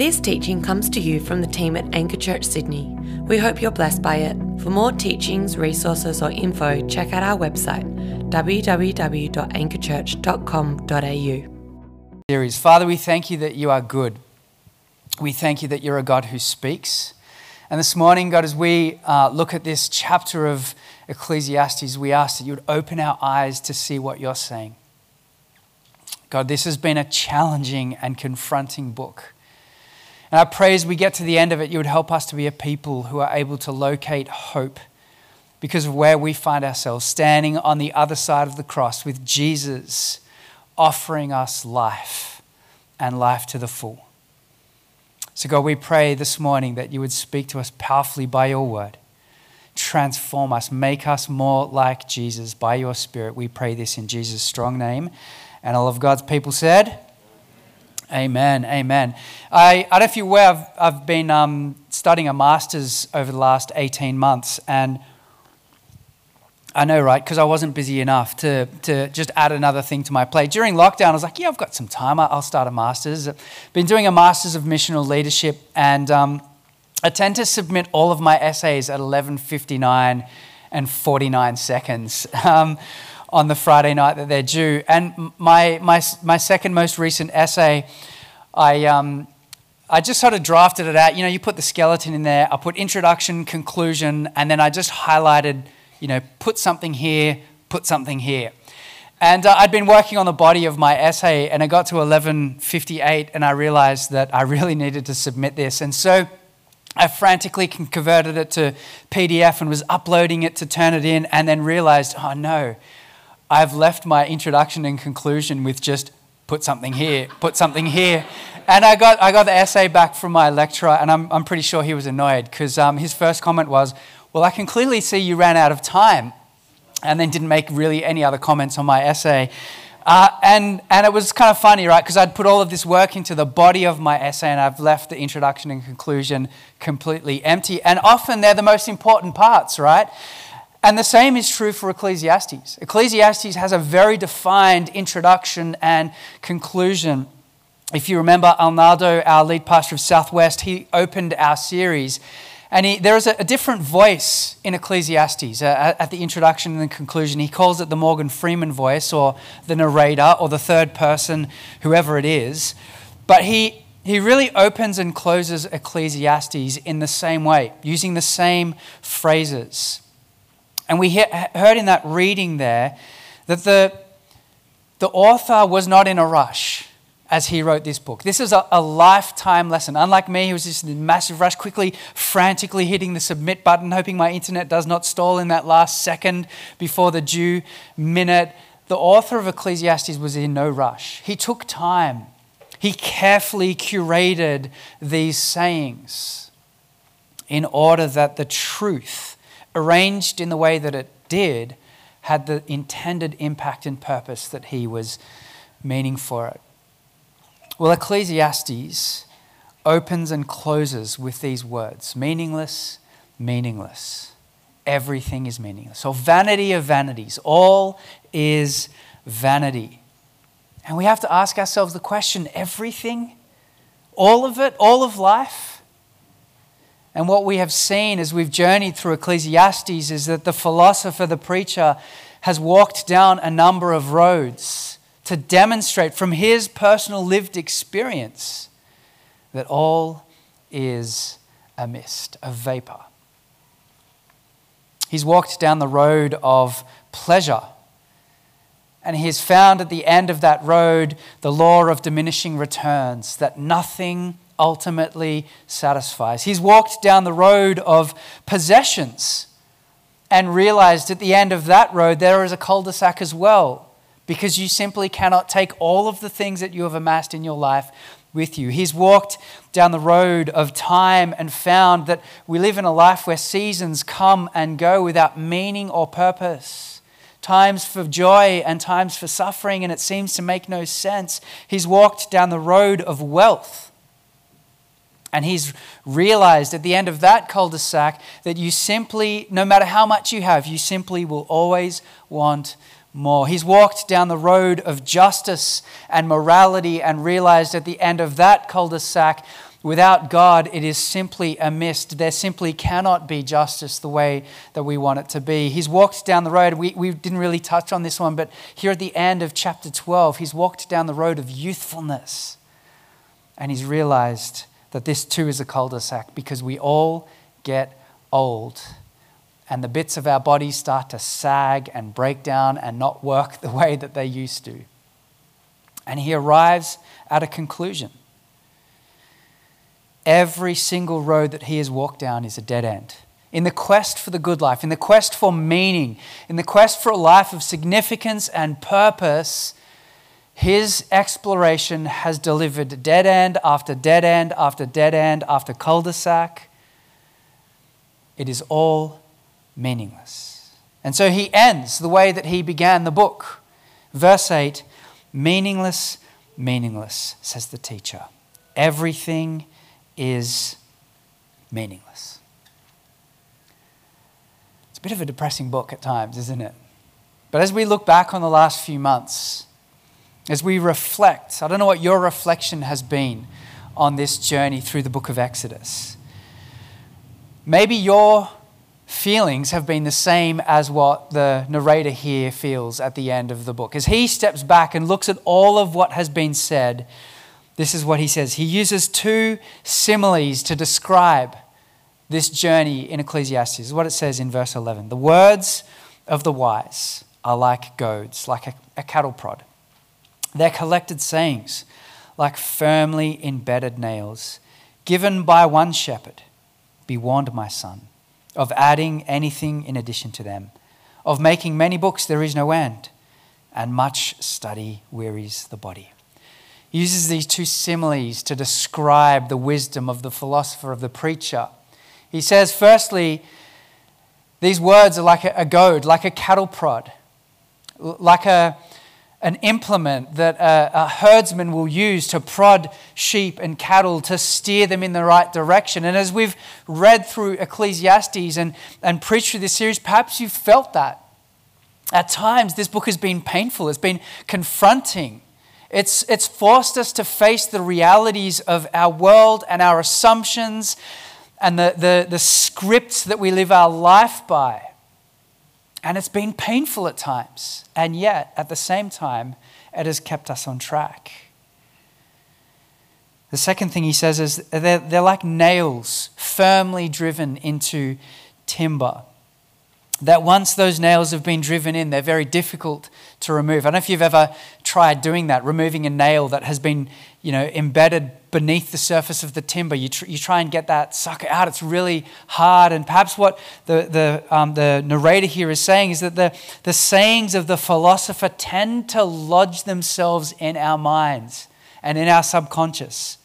This teaching comes to you from the team at Anchor Church Sydney. We hope you're blessed by it. For more teachings, resources, or info, check out our website www.anchorchurch.com.au. series. Father, we thank you that you are good. We thank you that you're a God who speaks. And this morning, God, as we uh, look at this chapter of Ecclesiastes, we ask that you would open our eyes to see what you're saying. God, this has been a challenging and confronting book. And I pray as we get to the end of it, you would help us to be a people who are able to locate hope because of where we find ourselves, standing on the other side of the cross with Jesus offering us life and life to the full. So, God, we pray this morning that you would speak to us powerfully by your word, transform us, make us more like Jesus by your Spirit. We pray this in Jesus' strong name. And all of God's people said, Amen, amen. I, I don't know if you're aware, I've, I've been um, studying a master's over the last 18 months, and I know, right? Because I wasn't busy enough to, to just add another thing to my plate. During lockdown, I was like, yeah, I've got some time. I'll start a master's. I've been doing a master's of missional leadership, and um, I tend to submit all of my essays at 11.59 and 49 seconds um, on the Friday night that they're due. And my, my, my second most recent essay, I, um, I just sort of drafted it out. You know, you put the skeleton in there, I put introduction, conclusion, and then I just highlighted – you know, put something here, put something here. And uh, I'd been working on the body of my essay, and I got to 11:58, and I realized that I really needed to submit this. And so I frantically converted it to PDF and was uploading it to turn it in, and then realized, oh no, I've left my introduction and conclusion with just put something here, put something here. And I got, I got the essay back from my lecturer, and I'm, I'm pretty sure he was annoyed because um, his first comment was, well, I can clearly see you ran out of time, and then didn't make really any other comments on my essay. Uh, and, and it was kind of funny, right? Because I'd put all of this work into the body of my essay, and I've left the introduction and conclusion completely empty. And often they're the most important parts, right? And the same is true for Ecclesiastes. Ecclesiastes has a very defined introduction and conclusion. If you remember, Alnaldo, our lead pastor of Southwest, he opened our series and he, there is a, a, different voice in Ecclesiastes uh, at the introduction and the conclusion. He calls it the Morgan Freeman voice or the narrator or the third person, whoever it is. But he, he really opens and closes Ecclesiastes in the same way, using the same phrases. And we he- heard in that reading there that the, the author was not in a rush as he wrote this book. This is a, a, lifetime lesson. Unlike me, he was just in a massive rush, quickly, frantically hitting the submit button, hoping my internet does not stall in that last second before the due minute. The author of Ecclesiastes was in no rush. He took time, he carefully curated these sayings in order that the truth, arranged in the way that it did, had the intended impact and purpose that he was meaning for it. Well, Ecclesiastes opens and closes with these words meaningless, meaningless. Everything is meaningless. So, vanity of vanities. All is vanity. And we have to ask ourselves the question everything? All of it? All of life? And what we have seen as we've journeyed through Ecclesiastes is that the philosopher, the preacher, has walked down a number of roads to demonstrate from his personal lived experience that all is a mist, a vapor. He's walked down the road of pleasure, and he has found at the end of that road the law of diminishing returns, that nothing ultimately satisfies. He's walked down the road of possessions and realized at the end of that road there is a cul de sac as well because you simply cannot take all of the things that you have amassed in your life with you. He's walked down the road of time and found that we live in a life where seasons come and go without meaning or purpose. Times for joy and times for suffering, and it seems to make no sense. He's walked down the road of wealth. And he's realized at the end of that cul de sac that you simply, no matter how much you have, you simply will always want more. He's walked down the road of justice and morality and realized at the end of that cul de sac Without God, it is simply a mist. There simply cannot be justice the way that we want it to be. He's walked down the road. We, we didn't really touch on this one, but here at the end of chapter 12, he's walked down the road of youthfulness. And he's realized that this too is a cul de sac because we all get old. And the bits of our bodies start to sag and break down and not work the way that they used to. And he arrives at a conclusion Every single road that he has walked down is a dead end. In the quest for the good life, in the quest for meaning, in the quest for a life of significance and purpose, his exploration has delivered dead end after dead end after dead end after cul de sac. It is all meaningless. And so he ends the way that he began the book. Verse 8 Meaningless, meaningless, says the teacher. Everything is meaningless. It's a bit of a depressing book at times, isn't it? But as we look back on the last few months, as we reflect, I don't know what your reflection has been on this journey through the book of Exodus. Maybe your feelings have been the same as what the narrator here feels at the end of the book. As he steps back and looks at all of what has been said, this is what he says. He uses two similes to describe this journey in Ecclesiastes. What it says in verse 11. The words of the wise are like goads, like a, a cattle prod. Their collected sayings, like firmly embedded nails, given by one shepherd. Be warned, my son, of adding anything in addition to them. Of making many books, there is no end, and much study wearies the body He uses these two similes to describe the wisdom of the philosopher, of the preacher. He says, firstly, these words are like a, goad, like a cattle prod, like a, an implement that a, a, herdsman will use to prod sheep and cattle to steer them in the right direction. And as we've read through Ecclesiastes and, and preached through this series, perhaps you've felt that. At times, this book has been painful, it's been confronting. It's, it's forced us to face the realities of our world and our assumptions and the, the, the scripts that we live our life by. And it's been painful at times. And yet, at the same time, it has kept us on track. The second thing he says is they're, they're like nails firmly driven into timber that once those nails have been driven in, they're very difficult to remove. I don't know if you've ever tried doing that, removing a nail that has been, you know, embedded beneath the surface of the timber. You, tr- you try and get that sucker out. It's really hard. And perhaps what the, the, um, the narrator here is saying is that the, the sayings of the philosopher tend to lodge themselves in our minds and in our subconscious.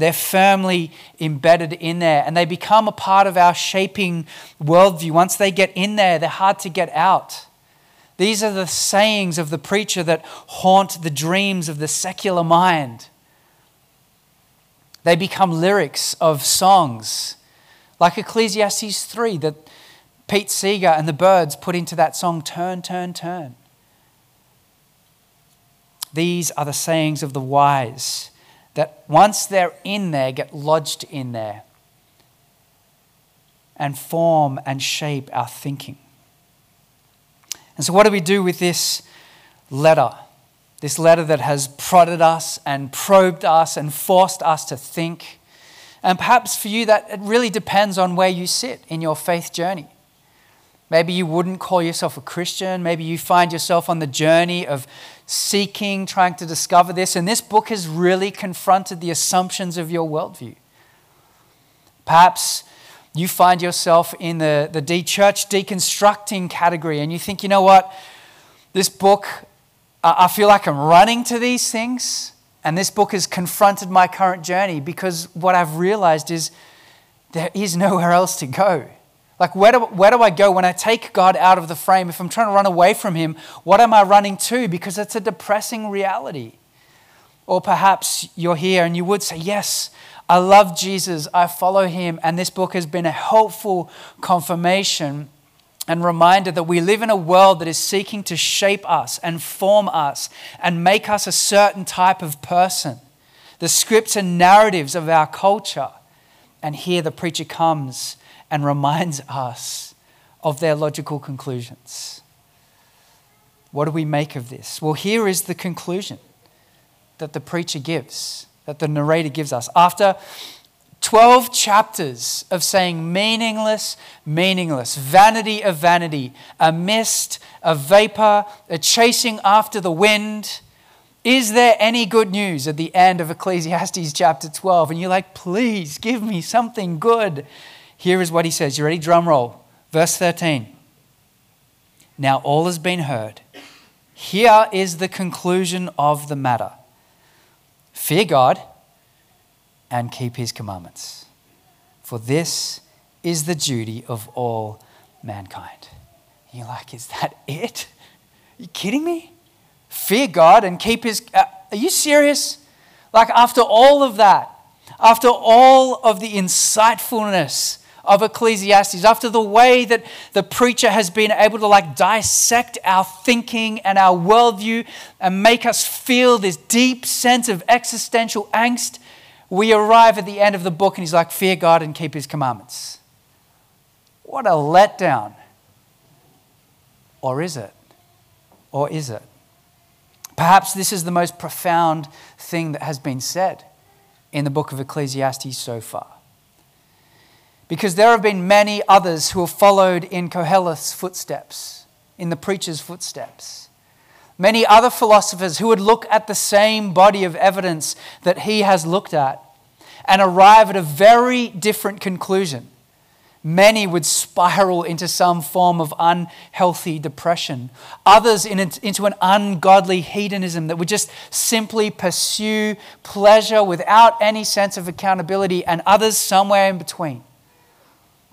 They're firmly embedded in there and they become a part of our shaping worldview. Once they get in there, they're hard to get out. These are the sayings of the preacher that haunt the dreams of the secular mind. They become lyrics of songs, like Ecclesiastes 3 that Pete Seeger and the Byrds put into that song, Turn, Turn, Turn. These are the sayings of the wise that once they're in there, get lodged in there and form and shape our thinking. And so, what do we do with this letter? This letter that has prodded us and probed us and forced us to think. And perhaps for you, that it really depends on where you sit in your faith journey. Maybe you wouldn't call yourself a Christian. Maybe you find yourself on the journey of seeking, trying to discover this. And this book has really confronted the assumptions of your worldview. Perhaps you find yourself in the, the de- church deconstructing category and you think, you know what? This book, I feel like I'm running to these things. And this book has confronted my current journey because what I've realized is there is nowhere else to go. Like, where do, where do I go when I take God out of the frame? If I'm trying to run away from Him, what am I running to? Because it's a depressing reality. Or perhaps you're here and you would say, Yes, I love Jesus, I follow Him, and this book has been a helpful confirmation and reminder that we live in a world that is seeking to shape us and form us and make us a certain type of person. the scripts and narratives of our culture. And here the preacher comes and reminds us of their logical conclusions. What do we make of this? Well, here is the conclusion that the preacher gives, that the narrator gives us. After 12 chapters of saying meaningless, meaningless, vanity of vanity, a mist, a vapor, a chasing after the wind. Is there any good news at the end of Ecclesiastes chapter 12? And you're like, please give me something good. Here is what he says. You ready? Drum roll. Verse 13. Now all has been heard. Here is the conclusion of the matter fear God and keep his commandments. For this is the duty of all mankind. you're like, is that it? Are you kidding me? Fear God and keep his. Uh, are you serious? Like, after all of that, after all of the insightfulness of Ecclesiastes, after the way that the preacher has been able to like dissect our thinking and our worldview and make us feel this deep sense of existential angst, we arrive at the end of the book and he's like, Fear God and keep his commandments. What a letdown. Or is it? Or is it? Perhaps this is the most profound thing that has been said in the book of Ecclesiastes so far. Because there have been many others who have followed in Koheleth's footsteps, in the preacher's footsteps. Many other philosophers who would look at the same body of evidence that he has looked at and arrive at a very different conclusion. Many would spiral into some form of unhealthy depression. Others in, into an ungodly hedonism that would just simply pursue pleasure without any sense of accountability, and others somewhere in between.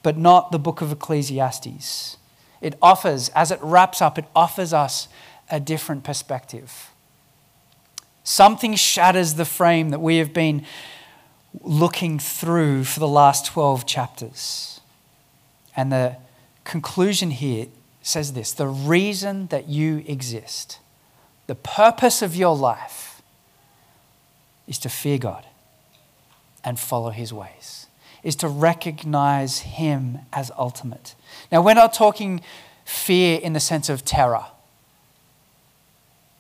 But not the book of Ecclesiastes. It offers, as it wraps up, it offers us a different perspective. Something shatters the frame that we have been looking through for the last 12 chapters. And the conclusion here says this the reason that you exist, the purpose of your life, is to fear God and follow his ways, is to recognize him as ultimate. Now, we're not talking fear in the sense of terror.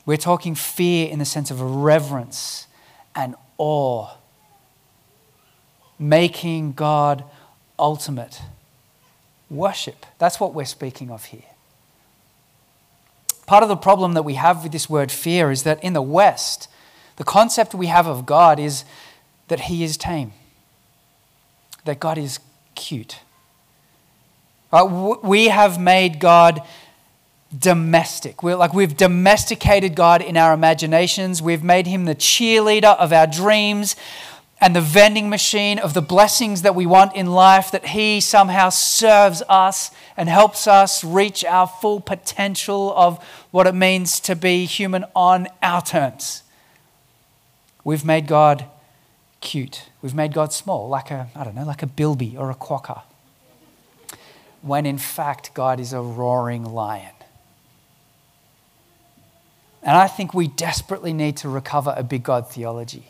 We're talking fear in the sense of reverence and awe, making God ultimate. Worship. That's what we're speaking of here. Part of the problem that we have with this word fear is that in the West, the concept we have of God is that He is tame, that God is cute. Uh, we have made God domestic. We're like we've domesticated God in our imaginations. We've made him the cheerleader of our dreams and the vending machine of the blessings that we want in life, that he somehow serves us and helps us reach our full potential of what it means to be human on our terms. We've made God cute. We've made God small, like a, I don't know, like a bilby or a quokka. When in fact, God is a roaring lion. And I think we desperately need to recover a big God theology.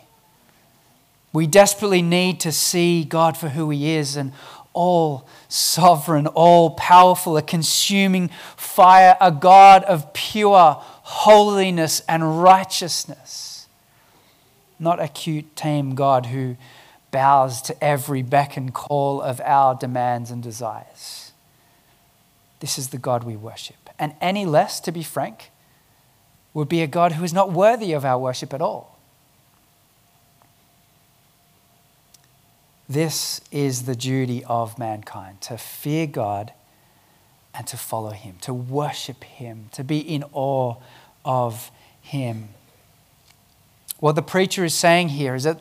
We desperately need to see God for who He is and all sovereign, all powerful, a consuming fire, a God of pure holiness and righteousness. Not a cute, tame God who bows to every beck and call of our demands and desires. This is the God we worship. And any less, to be frank, would be a God who is not worthy of our worship at all. This is the duty of mankind to fear God and to follow Him, to worship Him, to be in awe of Him. What the preacher is saying here is that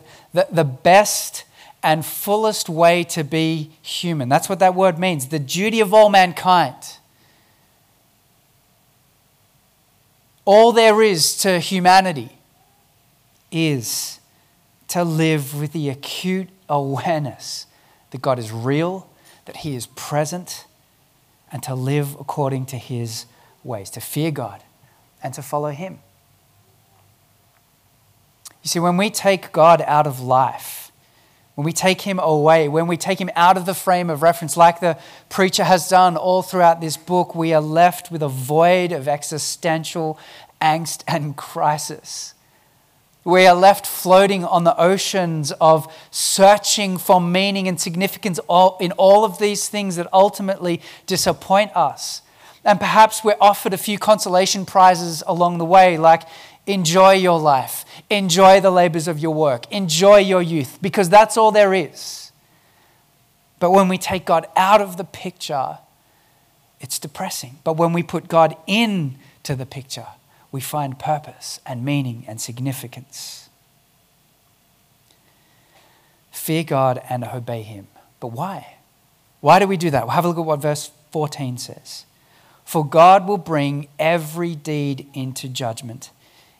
the best and fullest way to be human, that's what that word means, the duty of all mankind all there is to humanity is to live with the acute awareness that God is real, that He is present, and to live according to His ways, to fear God and to follow Him. You see, when we take God out of life, when we take him away, when we take him out of the frame of reference, like the preacher has done all throughout this book, we are left with a void of existential angst and crisis. We are left floating on the oceans of searching for meaning and significance in all of these things that ultimately disappoint us. And perhaps we're offered a few consolation prizes along the way, like Enjoy your life. Enjoy the labors of your work. Enjoy your youth, because that's all there is. But when we take God out of the picture, it's depressing. But when we put God into the picture, we find purpose and meaning and significance. Fear God and obey Him. But why? Why do we do that? Well, have a look at what verse 14 says. For God will bring every deed into judgment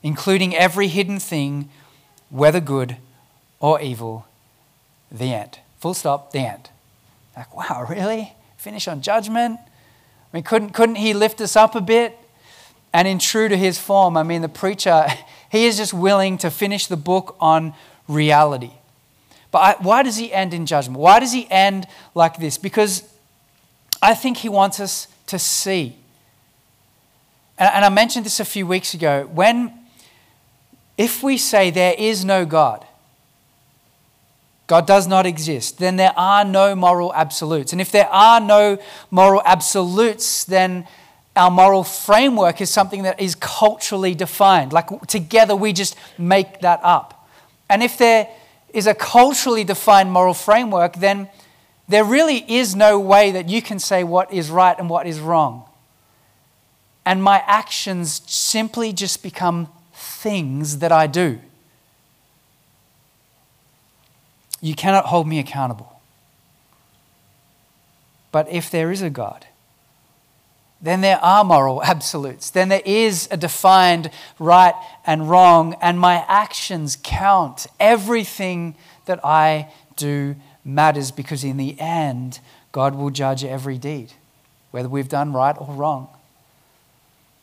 including every hidden thing, whether good or evil. The end. Full stop, the end. Like, wow, really? Finish on judgment? I mean, couldn't, couldn't he lift us up a bit? And in true to his form, I mean, the preacher, he is just willing to finish the book on reality. But I, why does he end in judgment? Why does he end like this? Because I think he wants us to see. And, and I mentioned this a few weeks ago. When if we say there is no God, God does not exist, then there are no moral absolutes. And if there are no moral absolutes, then our moral framework is something that is culturally defined. Like together we just make that up. And if there is a culturally defined moral framework, then there really is no way that you can say what is right and what is wrong. And my actions simply just become things that I do. You cannot hold me accountable. But if there is a God, then there are moral absolutes. Then there is a defined right and wrong, and my actions count. Everything that I do matters because in the end, God will judge every deed, whether we've done right or wrong.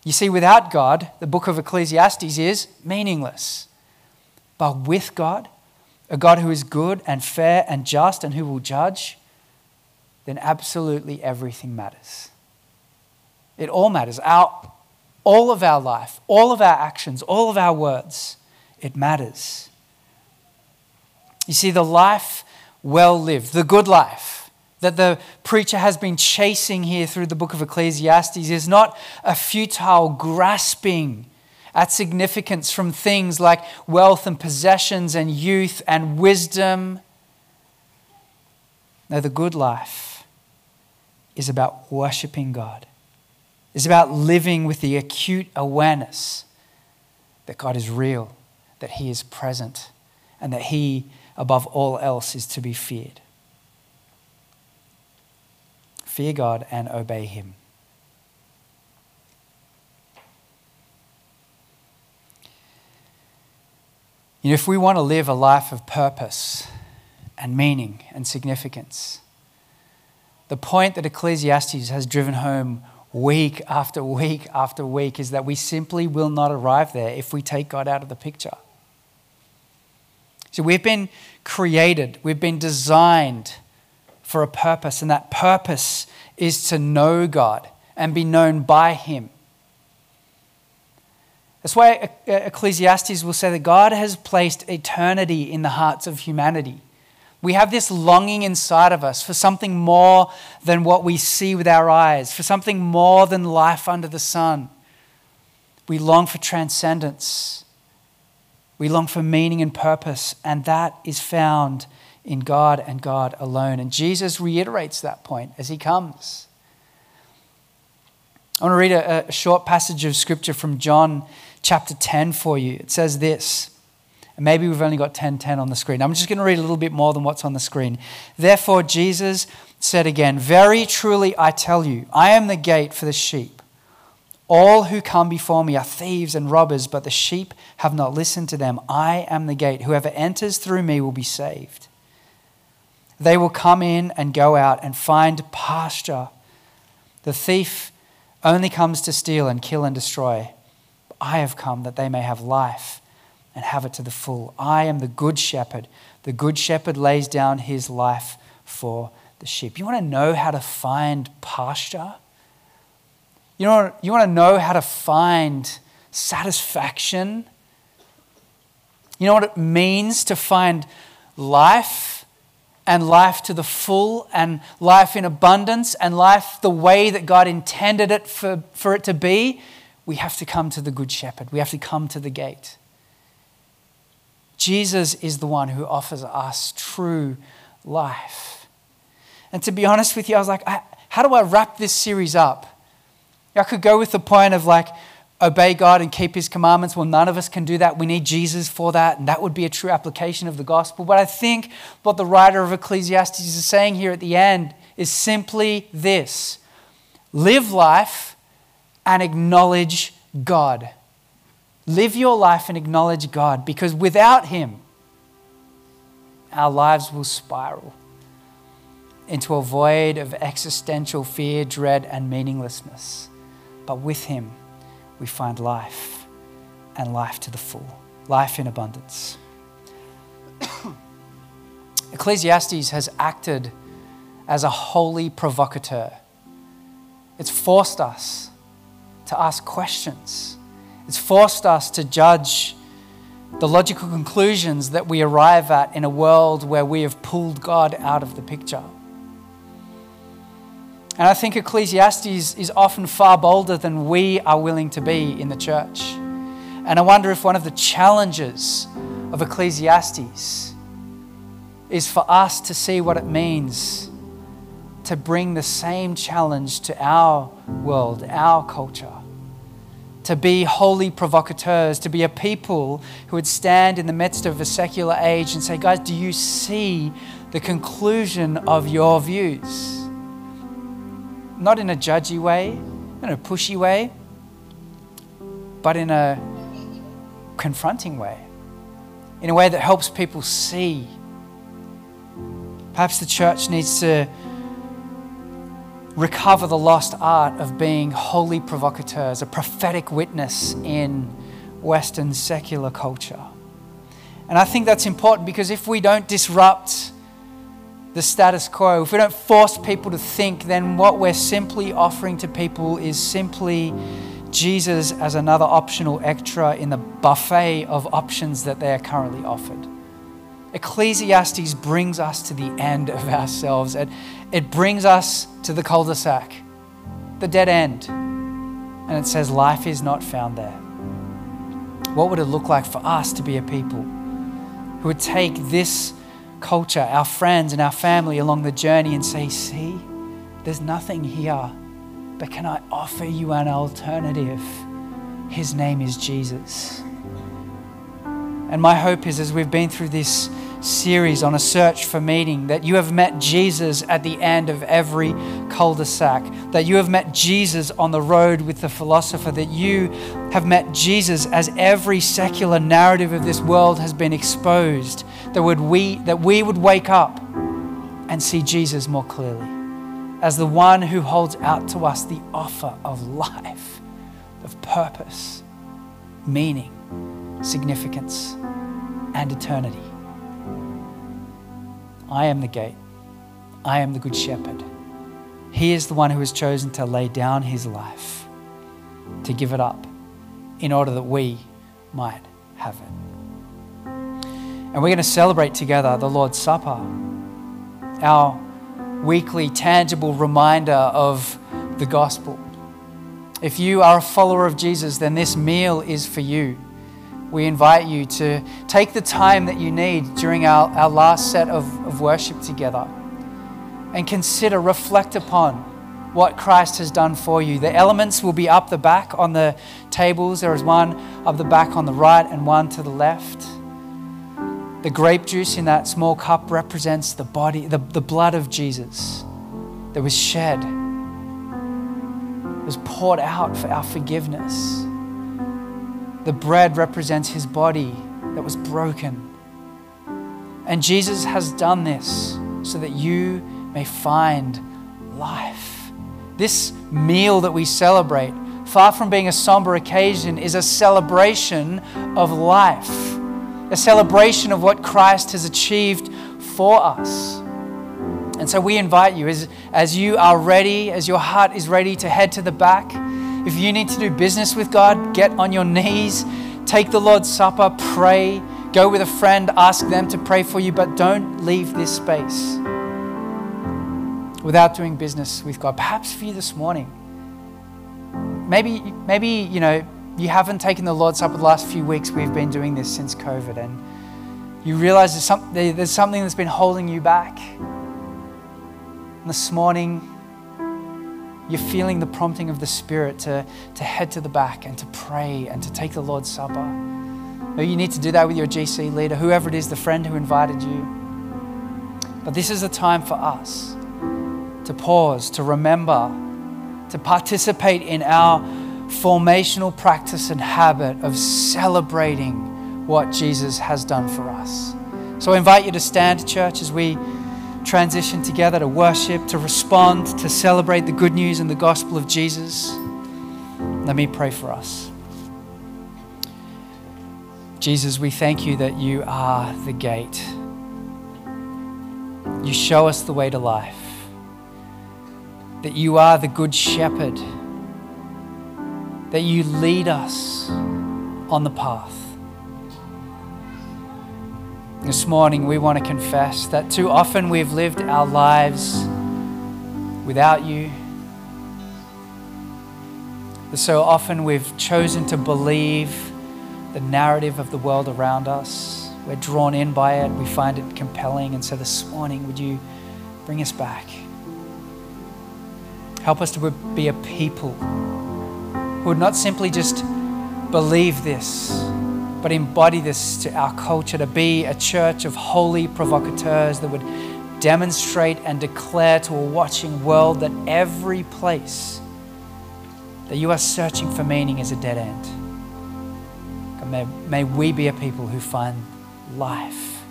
You see, without God, the book of Ecclesiastes is meaningless. But with God, a God who is good and fair and just and who will judge, then absolutely everything matters. It all matters. Our, all of our life, all of our actions, all of our words, it matters. You see, the life well lived, the good life, that the preacher has been chasing here through the book of Ecclesiastes is not a futile grasping at significance from things like wealth and possessions and youth and wisdom. No, the good life is about worshiping God, it's about living with the acute awareness that God is real, that He is present, and that He, above all else, is to be feared. Fear God and obey Him. You know, if we want to live a life of purpose and meaning and significance, the point that Ecclesiastes has driven home week after week after week is that we simply will not arrive there if we take God out of the picture. So we've been created, we've been designed for a purpose, and that purpose is to know God and be known by Him. That's why Ecclesiastes will say that God has placed eternity in the hearts of humanity. We have this longing inside of us for something more than what we see with our eyes, for something more than life under the sun. We long for transcendence. We long for meaning and purpose, and that is found in God and God alone. And Jesus reiterates that point as he comes. I want to read a, a, short passage of scripture from John chapter 10 for you. It says this. And maybe we've only got 10 10 on the screen. I'm just going to read a little bit more than what's on the screen. Therefore, Jesus said again, Very truly I tell you, I am the gate for the sheep. All who come before me are thieves and robbers, but the sheep have not listened to them. I am the gate. Whoever enters through me will be saved. They will come in and go out and find pasture. The thief only comes to steal and kill and destroy. I have come that they may have life and have it to the full. I am the good shepherd. The good shepherd lays down his life for the sheep. You want to know how to find pasture? You, know, you want to know how to find satisfaction? You know what it means to find life and life to the full and life in abundance and life the way that God intended it for, for it to be? We have to come to the Good Shepherd. We have to come to the gate. Jesus is the one who offers us true life. And to be honest with you, I was like, how do I wrap this series up? I could go with the point of like, obey God and keep his commandments. Well, none of us can do that. We need Jesus for that. And that would be a true application of the gospel. But I think what the writer of Ecclesiastes is saying here at the end is simply this live life and acknowledge God. Live your life and acknowledge God because without him, our lives will spiral into a void of existential fear, dread, and meaninglessness. But with him, we find life and life to the full, life in abundance. Ecclesiastes has acted as a holy provocateur. It's forced us to ask questions. It's forced us to judge the logical conclusions that we arrive at in a world where we have pulled God out of the picture. And I think Ecclesiastes is often far bolder than we are willing to be in the church. And I wonder if one of the challenges of Ecclesiastes is for us to see what it means to bring the same challenge to our world, our culture. To be holy provocateurs, to be a people who would stand in the midst of a secular age and say, guys, do you see the conclusion of your views? Not in a judgy way, in a pushy way, but in a confronting way, in a way that helps people see. Perhaps the church needs to recover the lost art of being holy provocateurs, a prophetic witness in Western secular culture. And I think that's important because if we don't disrupt the status quo, if we don't force people to think, then what we're simply offering to people is simply Jesus as another optional extra in the buffet of options that they are currently offered. Ecclesiastes brings us to the end of ourselves. It, it brings us to the cul de sac, the dead end. And it says, Life is not found there. What would it look like for us to be a people who would take this culture, our friends, and our family along the journey and say, See, there's nothing here, but can I offer you an alternative? His name is Jesus. And my hope is as we've been through this series on a search for meaning, that you have met Jesus at the end of every cul de sac, that you have met Jesus on the road with the philosopher, that you have met Jesus as every secular narrative of this world has been exposed, that, would we, that we would wake up and see Jesus more clearly as the one who holds out to us the offer of life, of purpose, meaning, significance, and eternity. I am the gate. I am the good shepherd. He is the one who has chosen to lay down his life, to give it up, in order that we might have it. And we're going to celebrate together the Lord's Supper, our weekly, tangible reminder of the gospel. If you are a follower of Jesus, then this meal is for you we invite you to take the time that you need during our, our last set of, of worship together and consider, reflect upon what Christ has done for you. The elements will be up the back on the tables. There is one up the back on the right and one to the left. The grape juice in that small cup represents the body, the, the blood of Jesus that was shed, was poured out for our forgiveness. The bread represents his body that was broken. And Jesus has done this so that you may find life. This meal that we celebrate, far from being a somber occasion, is a celebration of life. a celebration of what Christ has achieved for us. And so we invite you, as, as you are ready, as your heart is ready to head to the back, if you need to do business with God, get on your knees, take the Lord's Supper, pray, go with a friend, ask them to pray for you, but don't leave this space without doing business with God. Perhaps for you this morning, maybe, maybe you know, you haven't taken the Lord's Supper the last few weeks. We've been doing this since COVID, and you realize there's, there's something that's been holding you back. And this morning, you're feeling the prompting of the Spirit to, to head to the back and to pray and to take the Lord's Supper. Maybe you need to do that with your GC leader, whoever it is, the friend who invited you. But this is a time for us to pause, to remember, to participate in our formational practice and habit of celebrating what Jesus has done for us. So I invite you to stand, church, as we transition together to worship, to respond, to celebrate the good news and the gospel of Jesus. Let me pray for us. Jesus, we thank you that you are the gate. You show us the way to life, that you are the good shepherd, that you lead us on the path. This morning, we want to confess that too often we've lived our lives without you. So often we've chosen to believe the narrative of the world around us. We're drawn in by it, we find it compelling. And so this morning, would you bring us back? Help us to be a people who would not simply just believe this but embody this to our culture to be a church of holy provocateurs that would demonstrate and declare to a watching world that every place that you are searching for meaning is a dead end. God, may, may we be a people who find life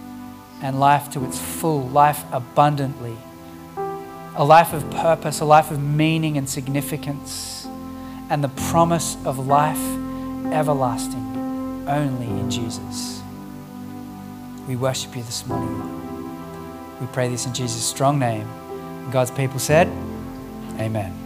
and life to its full, life abundantly, a life of purpose, a life of meaning and significance, and the promise of life everlasting only in Jesus. We worship you this morning. We pray this in Jesus' strong name. God's people said, Amen.